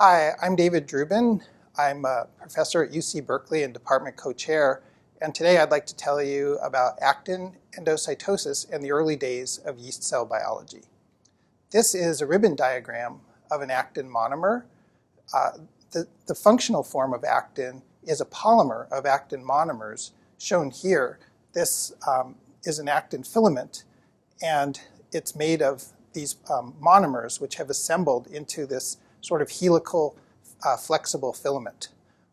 Hi, I'm David Drubin. I'm a professor at UC Berkeley and department co-chair, and today I'd like to tell you about actin endocytosis and the early days of yeast cell biology. This is a ribbon diagram of an actin monomer. Uh, the, the functional form of actin is a polymer of actin monomers shown here. This um, is an actin filament, and it's made of these um, monomers which have assembled into this sort of helical uh, flexible filament.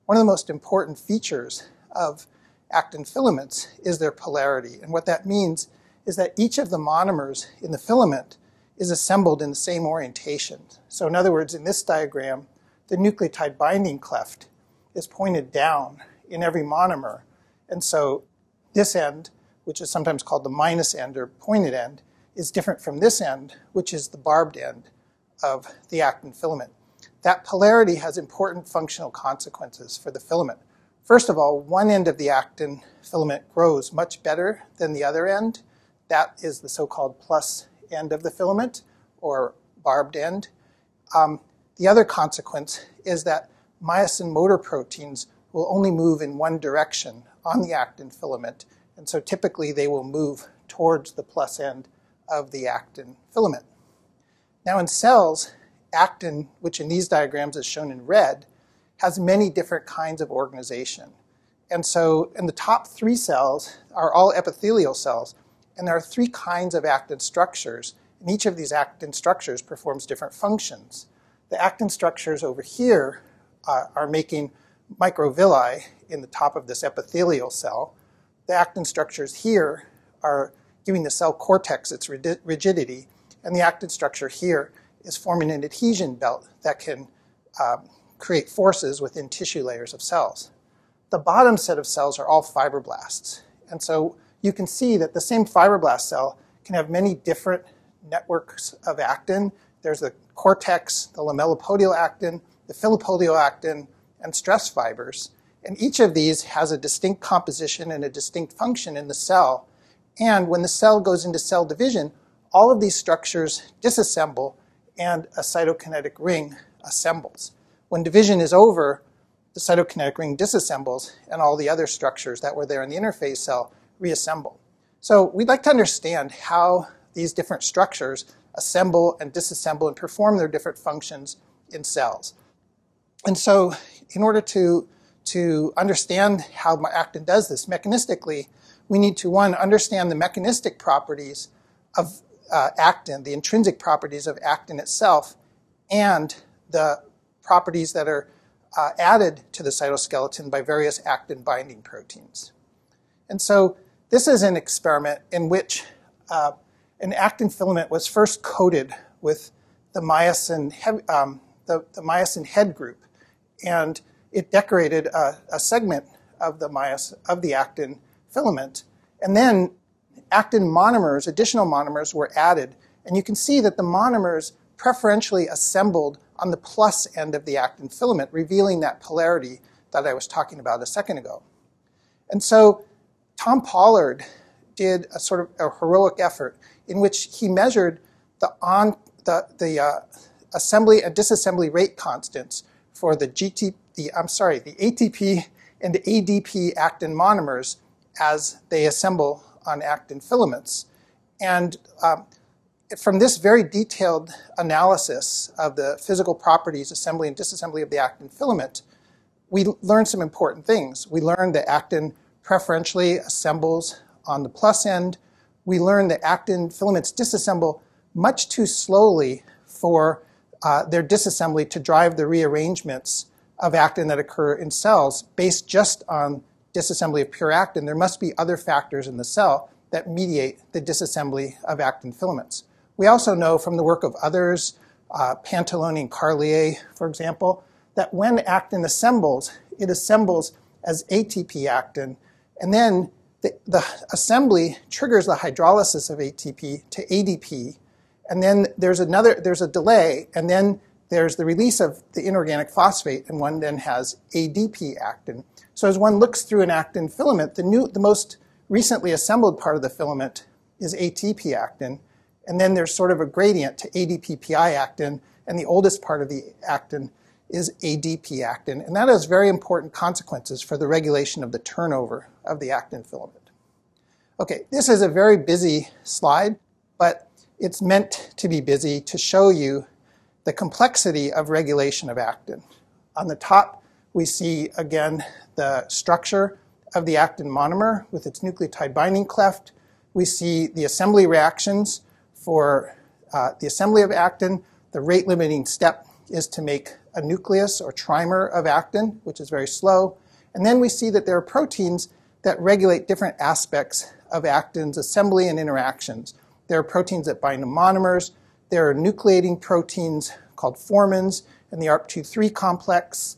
One of the most important features of actin filaments is their polarity. And what that means is that each of the monomers in the filament is assembled in the same orientation. So in other words, in this diagram, the nucleotide binding cleft is pointed down in every monomer. And so this end, which is sometimes called the minus end or pointed end, is different from this end, which is the barbed end of the actin filament. That polarity has important functional consequences for the filament. First of all, one end of the actin filament grows much better than the other end. That is the so-called plus end of the filament, or barbed end. Um, the other consequence is that myosin motor proteins will only move in one direction on the actin filament, and so typically they will move towards the plus end of the actin filament. Now in cells, actin, which in these diagrams is shown in red, has many different kinds of organization. And so in the top three cells are all epithelial cells, and there are three kinds of actin structures, and each of these actin structures performs different functions. The actin structures over here uh, are making microvilli in the top of this epithelial cell. The actin structures here are giving the cell cortex its rigidity, and the actin structure here is forming an adhesion belt that can um, create forces within tissue layers of cells. The bottom set of cells are all fibroblasts. And so you can see that the same fibroblast cell can have many different networks of actin. There's the cortex, the lamellipodial actin, the filopodial actin, and stress fibers. And each of these has a distinct composition and a distinct function in the cell. And when the cell goes into cell division, all of these structures disassemble and a cytokinetic ring assembles. When division is over, the cytokinetic ring disassembles and all the other structures that were there in the interphase cell reassemble. So we'd like to understand how these different structures assemble and disassemble and perform their different functions in cells. And so in order to, to understand how actin does this mechanistically, we need to, one, understand the mechanistic properties of uh, actin, the intrinsic properties of actin itself, and the properties that are uh, added to the cytoskeleton by various actin binding proteins. And so this is an experiment in which uh, an actin filament was first coated with the myosin, um, the, the, myosin head group, and it decorated a, a segment of the, myos, of the actin filament. And then actin monomers, additional monomers, were added. And you can see that the monomers preferentially assembled on the plus end of the actin filament, revealing that polarity that I was talking about a second ago. And so Tom Pollard did a sort of a heroic effort in which he measured the, on, the, the uh, assembly and disassembly rate constants for the GT, the, I'm sorry, the ATP and the ADP actin monomers as they assemble on actin filaments. And um, from this very detailed analysis of the physical properties, assembly and disassembly of the actin filament, we learned some important things. We learned that actin preferentially assembles on the plus end. We learned that actin filaments disassemble much too slowly for uh, their disassembly to drive the rearrangements of actin that occur in cells based just on disassembly of pure actin, there must be other factors in the cell that mediate the disassembly of actin filaments. We also know from the work of others, uh, Pantaloni and Carlier, for example, that when actin assembles, it assembles as ATP actin, and then the, the assembly triggers the hydrolysis of ATP to ADP, and then there's another, there's a delay, and then there's the release of the inorganic phosphate, and one then has ADP actin. So as one looks through an actin filament, the, new, the most recently assembled part of the filament is ATP actin, and then there's sort of a gradient to ADP-PI actin, and the oldest part of the actin is ADP actin, and that has very important consequences for the regulation of the turnover of the actin filament. Okay, this is a very busy slide, but it's meant to be busy to show you the complexity of regulation of actin. On the top, we see again the structure of the actin monomer with its nucleotide binding cleft. We see the assembly reactions for uh, the assembly of actin. The rate limiting step is to make a nucleus or trimer of actin, which is very slow. And then we see that there are proteins that regulate different aspects of actin's assembly and interactions. There are proteins that bind to monomers. There are nucleating proteins called formins in the Arp2/3 complex.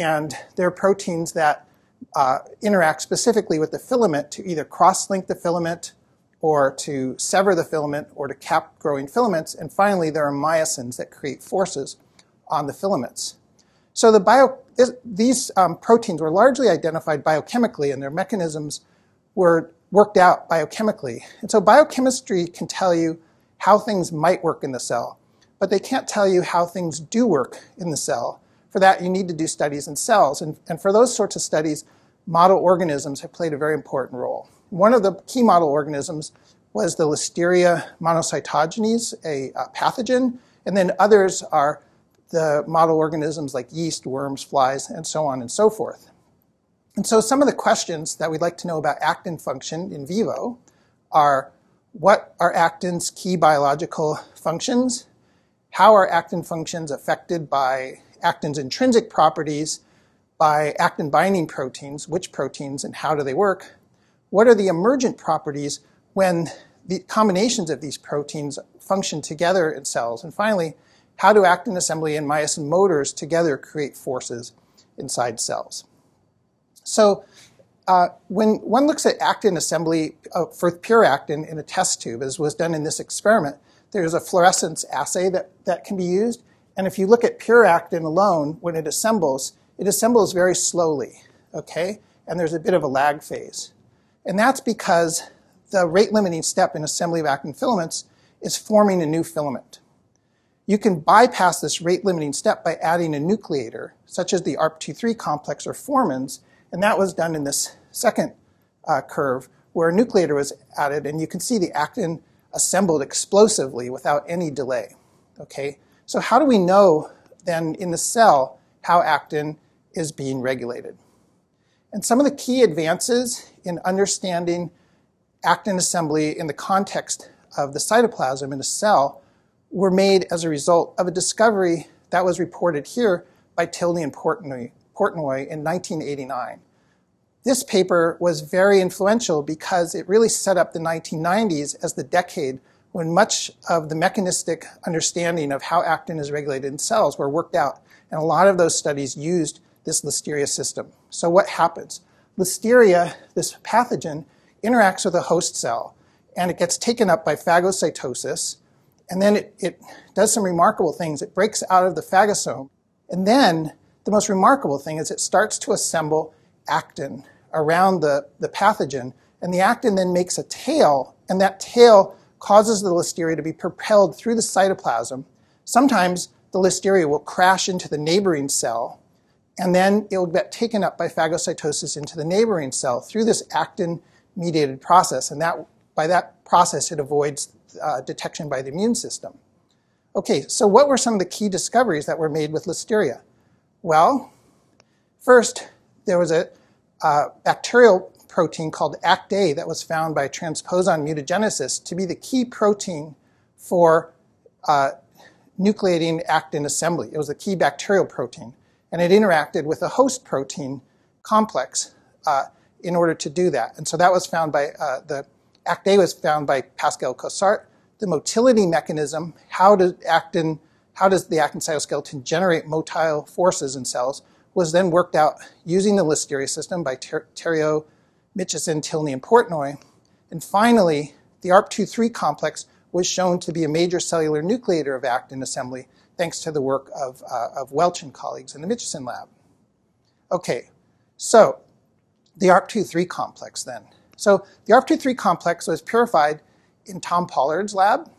And there are proteins that uh, interact specifically with the filament to either cross-link the filament or to sever the filament or to cap growing filaments. And finally, there are myosins that create forces on the filaments. So the bio, these um, proteins were largely identified biochemically and their mechanisms were worked out biochemically. And so biochemistry can tell you how things might work in the cell, but they can't tell you how things do work in the cell. For that, you need to do studies in cells. And, and for those sorts of studies, model organisms have played a very important role. One of the key model organisms was the Listeria monocytogenes, a pathogen, and then others are the model organisms like yeast, worms, flies, and so on and so forth. And so some of the questions that we'd like to know about actin function in vivo are what are actin's key biological functions? How are actin functions affected by actin's intrinsic properties, by actin binding proteins, which proteins and how do they work? What are the emergent properties when the combinations of these proteins function together in cells? And finally, how do actin assembly and myosin motors together create forces inside cells? So uh, when one looks at actin assembly uh, for pure actin in a test tube, as was done in this experiment, there's a fluorescence assay that, that can be used. And if you look at pure actin alone, when it assembles, it assembles very slowly, okay? And there's a bit of a lag phase. And that's because the rate limiting step in assembly of actin filaments is forming a new filament. You can bypass this rate limiting step by adding a nucleator, such as the Arp2/3 complex or formins, and that was done in this second uh, curve where a nucleator was added, and you can see the actin assembled explosively without any delay. Okay, so how do we know then in the cell how actin is being regulated? And some of the key advances in understanding actin assembly in the context of the cytoplasm in a cell were made as a result of a discovery that was reported here by Tilney and Portnoy, Portnoy in 1989. This paper was very influential because it really set up the 1990s as the decade when much of the mechanistic understanding of how actin is regulated in cells were worked out. And a lot of those studies used this Listeria system. So what happens? Listeria, this pathogen, interacts with a host cell and it gets taken up by phagocytosis and then it, it does some remarkable things. It breaks out of the phagosome. And then the most remarkable thing is it starts to assemble actin around the, the pathogen. And the actin then makes a tail, and that tail causes the listeria to be propelled through the cytoplasm. Sometimes the listeria will crash into the neighboring cell, and then it will get taken up by phagocytosis into the neighboring cell through this actin mediated process. And that, by that process, it avoids uh, detection by the immune system. Okay, so what were some of the key discoveries that were made with listeria? Well, first, there was a uh, bacterial protein called ActA that was found by transposon mutagenesis to be the key protein for uh, nucleating actin assembly. It was a key bacterial protein, and it interacted with a host protein complex uh, in order to do that. And so that was found by uh, the ActA was found by Pascale Cossart. The motility mechanism, how does actin, how does the actin cytoskeleton generate motile forces in cells, was then worked out using the Listeria system by Ter- Theriot, Mitchison, Tilney, and Portnoy. And finally, the Arp2/3 complex was shown to be a major cellular nucleator of actin assembly, thanks to the work of, uh, of Welch and colleagues in the Mitchison lab. Okay, so the Arp2/3 complex then. So the Arp2/3 complex was purified in Tom Pollard's lab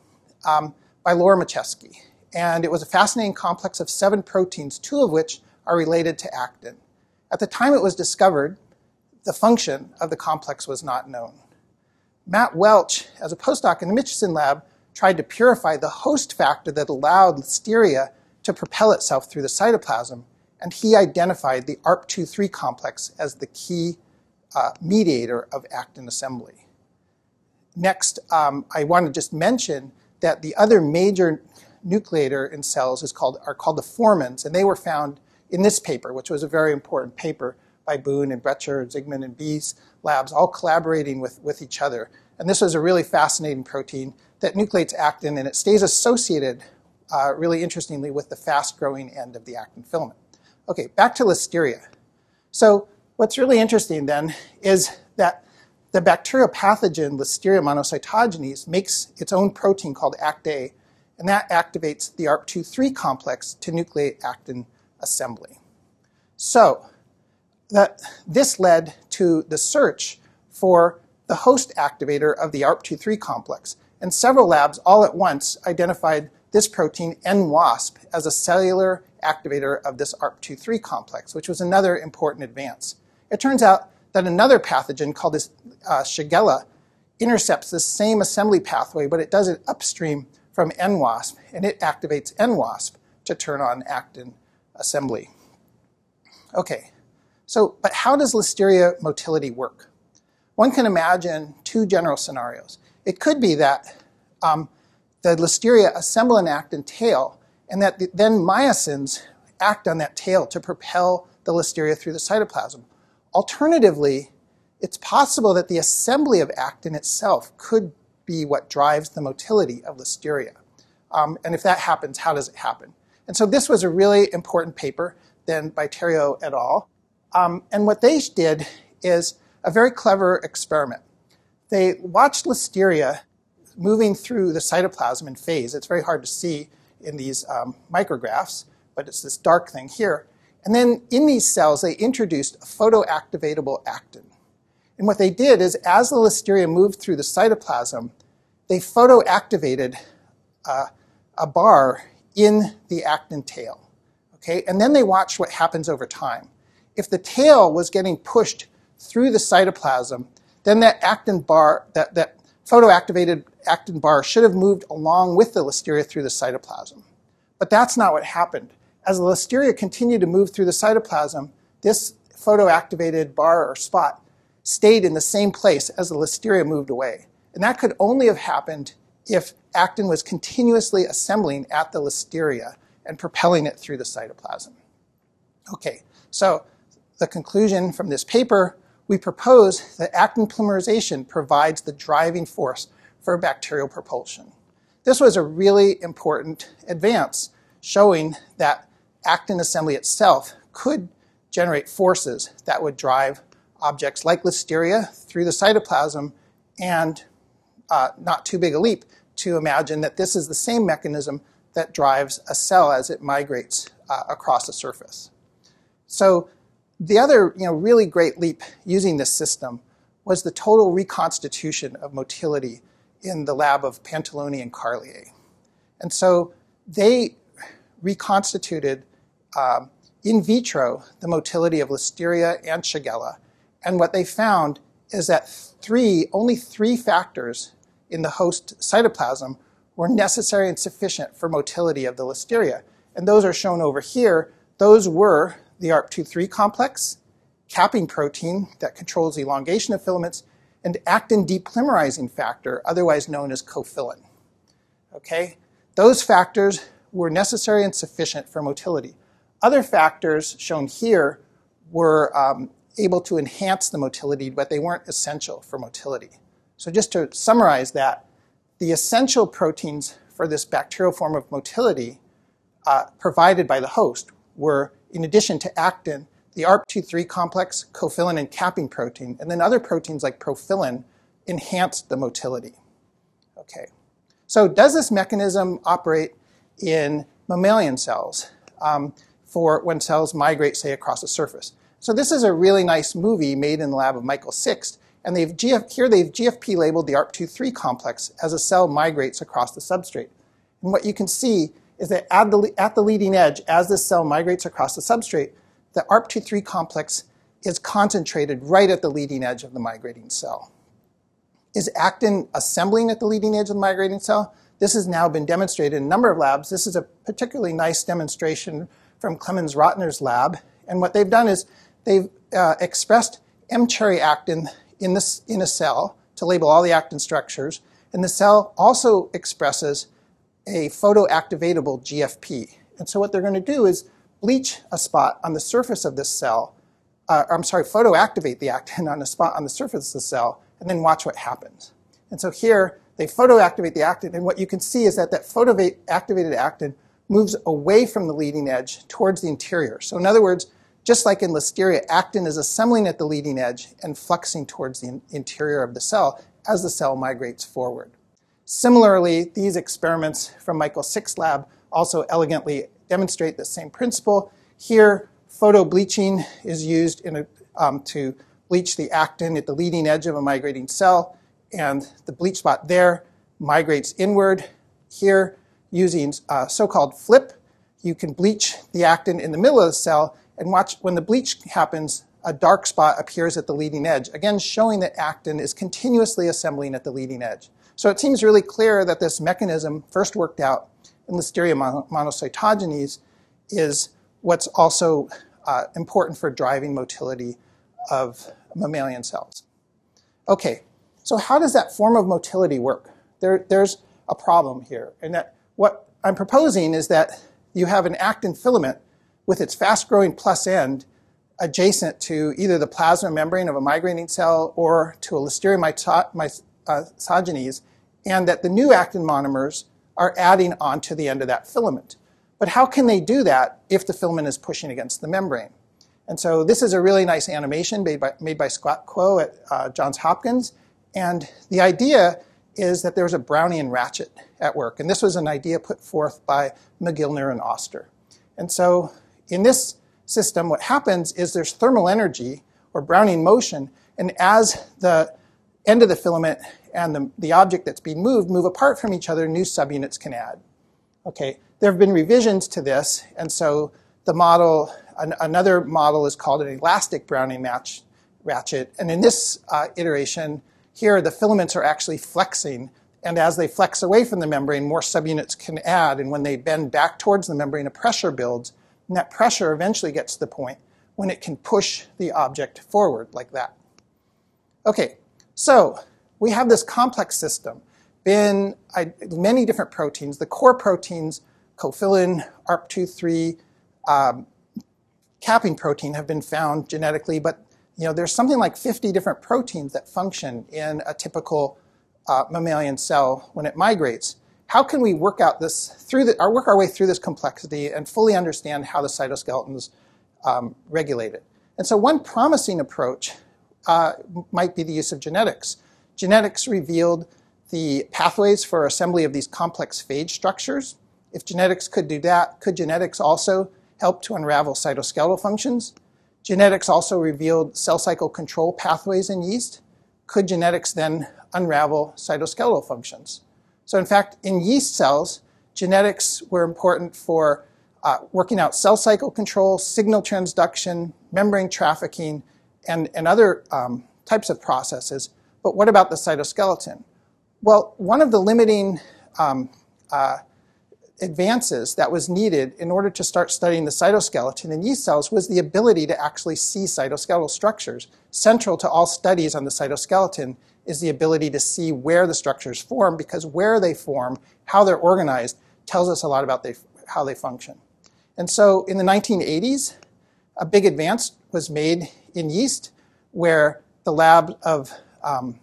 um, by Laura Machesky. and it was a fascinating complex of seven proteins, two of which are related to actin. At the time it was discovered, the function of the complex was not known. Matt Welch, as a postdoc in the Mitchison lab, tried to purify the host factor that allowed listeria to propel itself through the cytoplasm, and he identified the Arp2/3 complex as the key uh, mediator of actin assembly. Next, um, I want to just mention that the other major nucleator in cells is called, are called the formins, and they were found in this paper, which was a very important paper by Boone and Bretscher, Zigmond and Bi's labs, all collaborating with, with each other. And this was a really fascinating protein that nucleates actin, and it stays associated, uh, really interestingly, with the fast-growing end of the actin filament. Okay, back to listeria. So what's really interesting then is that the bacterial pathogen Listeria monocytogenes makes its own protein called ActA, and that activates the Arp2/3 complex to nucleate actin assembly. So that, this led to the search for the host activator of the Arp2/3 complex, and several labs all at once identified this protein N-WASP as a cellular activator of this Arp2/3 complex, which was another important advance. It turns out that another pathogen called this, uh, Shigella intercepts the same assembly pathway, but it does it upstream from N-WASP, and it activates N-WASP to turn on actin assembly. Okay, so, but how does Listeria motility work? One can imagine two general scenarios. It could be that um, the Listeria assemble an actin tail, and that the, then myosins act on that tail to propel the Listeria through the cytoplasm. Alternatively, it's possible that the assembly of actin itself could be what drives the motility of Listeria. Um, and if that happens, how does it happen? And so this was a really important paper then by Theriot et al. Um, and what they did is a very clever experiment. They watched Listeria moving through the cytoplasm in phase. It's very hard to see in these um, micrographs, but it's this dark thing here. And then in these cells, they introduced a photoactivatable actin. And what they did is, as the Listeria moved through the cytoplasm, they photoactivated uh, a bar in the actin tail. Okay? And then they watched what happens over time. If the tail was getting pushed through the cytoplasm, then that actin bar, that, that photoactivated actin bar should have moved along with the listeria through the cytoplasm. But that's not what happened. As the listeria continued to move through the cytoplasm, this photoactivated bar or spot stayed in the same place as the listeria moved away. And that could only have happened if actin was continuously assembling at the listeria and propelling it through the cytoplasm. Okay, so the conclusion from this paper, we propose that actin polymerization provides the driving force for bacterial propulsion. This was a really important advance, showing that actin assembly itself could generate forces that would drive objects like listeria through the cytoplasm and uh, not too big a leap to imagine that this is the same mechanism that drives a cell as it migrates uh, across a surface. So the other you know, really great leap using this system was the total reconstitution of motility in the lab of Pantaloni and Carlier. And so they reconstituted um, in vitro the motility of Listeria and Shigella. And what they found is that three, only three factors in the host cytoplasm were necessary and sufficient for motility of the listeria. And those are shown over here. Those were the Arp2/3 complex, capping protein that controls elongation of filaments, and actin depolymerizing factor, otherwise known as cofilin. Okay? Those factors were necessary and sufficient for motility. Other factors shown here were um, able to enhance the motility, but they weren't essential for motility. So just to summarize that, the essential proteins for this bacterial form of motility uh, provided by the host were, in addition to actin, the Arp2/3 complex, cofilin, and capping protein, and then other proteins like profilin enhanced the motility. Okay, so does this mechanism operate in mammalian cells um, for when cells migrate, say, across a surface? So this is a really nice movie made in the lab of Michael Sixt, and they've GF, here they've GFP labeled the Arp2/3 complex as a cell migrates across the substrate. And what you can see is that at the, at the leading edge, as this cell migrates across the substrate, the Arp2/3 complex is concentrated right at the leading edge of the migrating cell. Is actin assembling at the leading edge of the migrating cell? This has now been demonstrated in a number of labs. This is a particularly nice demonstration from Klemens Rottner's lab. And what they've done is they've uh, expressed mCherry actin in, this, in a cell to label all the actin structures. And the cell also expresses a photoactivatable GFP. And so what they're going to do is bleach a spot on the surface of this cell, uh, I'm sorry, photoactivate the actin on a spot on the surface of the cell, and then watch what happens. And so here, they photoactivate the actin, and what you can see is that that photoactivated actin moves away from the leading edge towards the interior. So in other words, just like in listeria, actin is assembling at the leading edge and flexing towards the interior of the cell as the cell migrates forward. Similarly, these experiments from Michael Sixt's lab also elegantly demonstrate the same principle. Here, photobleaching is used a, um, to bleach the actin at the leading edge of a migrating cell, and the bleach spot there migrates inward. Here, using uh, so-called FLIP, you can bleach the actin in the middle of the cell and watch when the bleach happens, a dark spot appears at the leading edge, again showing that actin is continuously assembling at the leading edge. So it seems really clear that this mechanism, first worked out in Listeria monocytogenes, is what's also uh, important for driving motility of mammalian cells. Okay, so how does that form of motility work? There, there's a problem here, and that what I'm proposing is that you have an actin filament with its fast-growing plus end adjacent to either the plasma membrane of a migrating cell or to a Listeria misogenes, and that the new actin monomers are adding onto the end of that filament. But how can they do that if the filament is pushing against the membrane? And so this is a really nice animation made by, made by Scot Kuo at uh, Johns Hopkins. And the idea is that there's a Brownian ratchet at work. And this was an idea put forth by Mogilner and Oster. And so in this system, what happens is there's thermal energy or Brownian motion, and as the end of the filament and the, the object that's being moved move apart from each other, new subunits can add. Okay, there have been revisions to this, and so the model, an, another model is called an elastic Brownian match ratchet, and in this uh, iteration, here the filaments are actually flexing, and as they flex away from the membrane, more subunits can add, and when they bend back towards the membrane, a pressure builds, and that pressure eventually gets to the point when it can push the object forward like that. Okay, so we have this complex system. Been I, many different proteins. The core proteins, cofilin, Arp2/3, um, capping protein have been found genetically, but you know, there's something like 50 different proteins that function in a typical uh, mammalian cell when it migrates how can we work out this through the, or work our way through this complexity and fully understand how the cytoskeletons um, regulate it? And so one promising approach uh, might be the use of genetics. Genetics revealed the pathways for assembly of these complex phage structures. If genetics could do that, could genetics also help to unravel cytoskeletal functions? Genetics also revealed cell cycle control pathways in yeast. Could genetics then unravel cytoskeletal functions? So in fact, in yeast cells, genetics were important for uh, working out cell cycle control, signal transduction, membrane trafficking, and, and other um, types of processes. But what about the cytoskeleton? Well, one of the limiting um, uh, advances that was needed in order to start studying the cytoskeleton in yeast cells was the ability to actually see cytoskeletal structures. Central to all studies on the cytoskeleton is the ability to see where the structures form because where they form, how they're organized, tells us a lot about they, how they function. And so in the 1980s, a big advance was made in yeast where the lab of um,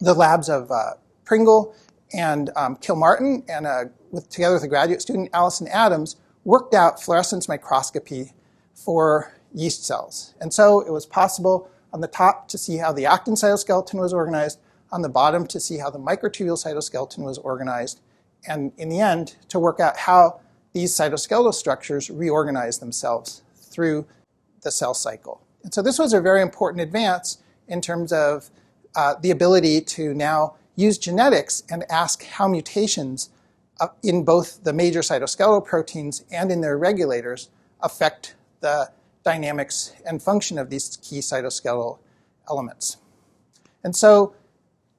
the labs of uh, Pringle and um, Kilmartin and uh, with, together with a graduate student, Allison Adams, worked out fluorescence microscopy for yeast cells. And so it was possible on the top to see how the actin cytoskeleton was organized, on the bottom to see how the microtubule cytoskeleton was organized, and in the end, to work out how these cytoskeletal structures reorganize themselves through the cell cycle. And so this was a very important advance in terms of uh, the ability to now use genetics and ask how mutations uh, in both the major cytoskeletal proteins and in their regulators affect the dynamics and function of these key cytoskeletal elements. And so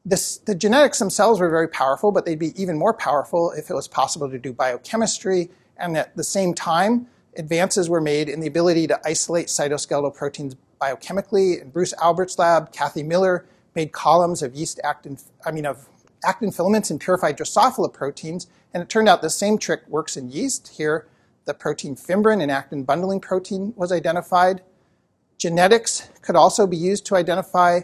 this, the genetics themselves were very powerful, but they'd be even more powerful if it was possible to do biochemistry. And at the same time, advances were made in the ability to isolate cytoskeletal proteins biochemically. In Bruce Alberts' lab, Kathy Miller made columns of yeast actin, I mean, of actin filaments in purified Drosophila proteins. And it turned out the same trick works in yeast. Here, the protein fimbrin, an actin bundling protein, was identified. Genetics could also be used to identify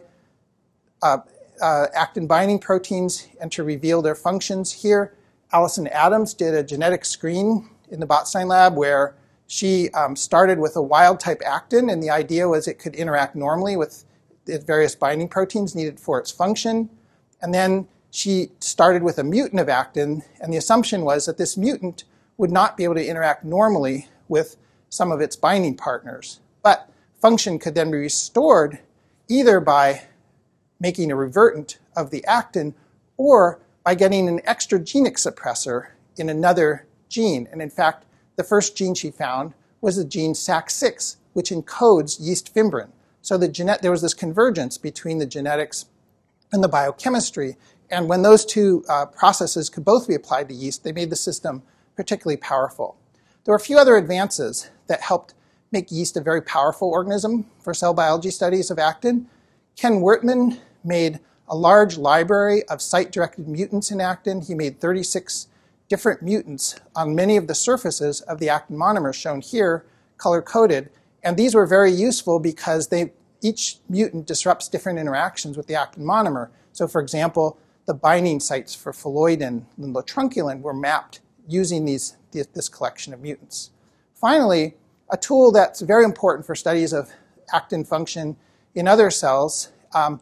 uh, uh, actin binding proteins and to reveal their functions. Here, Allison Adams did a genetic screen in the Botstein lab where she um, started with a wild type actin, and the idea was it could interact normally with the various binding proteins needed for its function. And then she started with a mutant of actin, and the assumption was that this mutant would not be able to interact normally with some of its binding partners. But function could then be restored either by making a revertant of the actin or by getting an extragenic suppressor in another gene. And in fact, the first gene she found was the gene SAC6, which encodes yeast fimbrin. So the genet- there was this convergence between the genetics and the biochemistry. And when those two uh, processes could both be applied to yeast, they made the system particularly powerful. There were a few other advances that helped make yeast a very powerful organism for cell biology studies of actin. Ken Wertman made a large library of site-directed mutants in actin. He made 36 different mutants on many of the surfaces of the actin monomers shown here, color-coded. And these were very useful because they, each mutant disrupts different interactions with the actin monomer. So for example, the binding sites for phalloidin and latrunculin were mapped using these, this collection of mutants. Finally, a tool that's very important for studies of actin function in other cells um,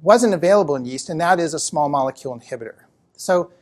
wasn't available in yeast, and that is a small molecule inhibitor. So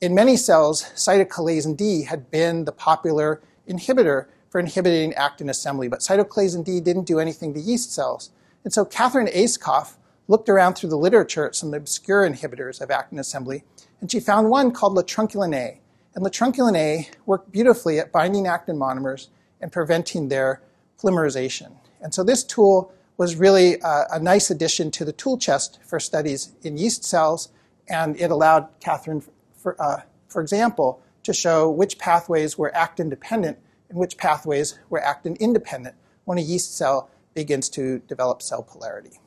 in many cells, cytochalasin D had been the popular inhibitor for inhibiting actin assembly, but cytochalasin D didn't do anything to yeast cells. And so Catherine Ayscough looked around through the literature at some obscure inhibitors of actin assembly, and she found one called latrunculin A. And latrunculin A worked beautifully at binding actin monomers and preventing their polymerization. And so this tool was really a, a, nice addition to the tool chest for studies in yeast cells, and it allowed Catherine, for, uh, for example, to show which pathways were actin dependent and which pathways were actin independent when a yeast cell begins to develop cell polarity.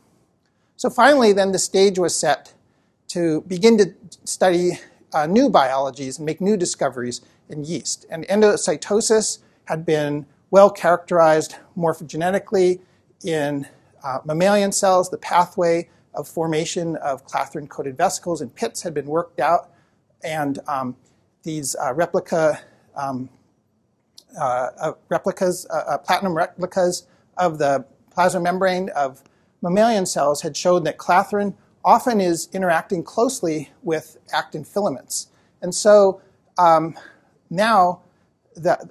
So finally, then the stage was set to begin to study uh, new biologies and make new discoveries in yeast. And endocytosis had been well characterized morphogenetically in uh, mammalian cells. The pathway of formation of clathrin coated vesicles and pits had been worked out, and um, these uh, replica um, uh, replicas, uh, uh, platinum replicas of the plasma membrane of mammalian cells had shown that clathrin often is interacting closely with actin filaments. And so um, now,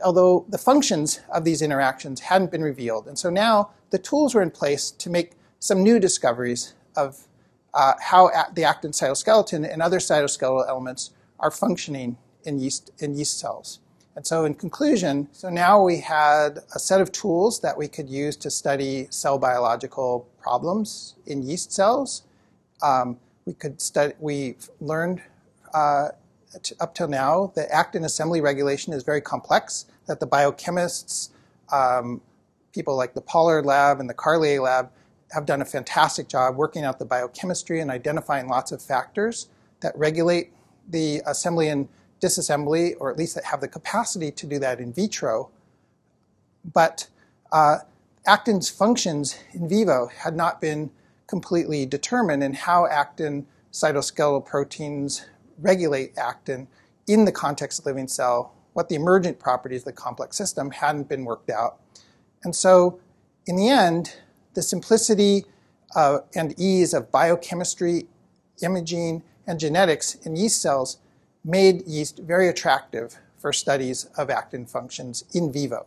although the functions of these interactions hadn't been revealed, and so now the tools were in place to make some new discoveries of uh, how the actin cytoskeleton and other cytoskeletal elements are functioning in yeast, in yeast cells. And so in conclusion, so now we had a set of tools that we could use to study cell biological problems in yeast cells um, we could study, we've learned uh, up till now that actin assembly regulation is very complex, that the biochemists, um, people like the Pollard lab and the Carlier lab, have done a fantastic job working out the biochemistry and identifying lots of factors that regulate the assembly and disassembly, or at least that have the capacity to do that in vitro. But uh, actin's functions in vivo had not been completely determine and how actin cytoskeletal proteins regulate actin in the context of living cell, what the emergent properties of the complex system hadn't been worked out. And so, in the end, the simplicity uh, and ease of biochemistry, imaging, and genetics in yeast cells made yeast very attractive for studies of actin functions in vivo.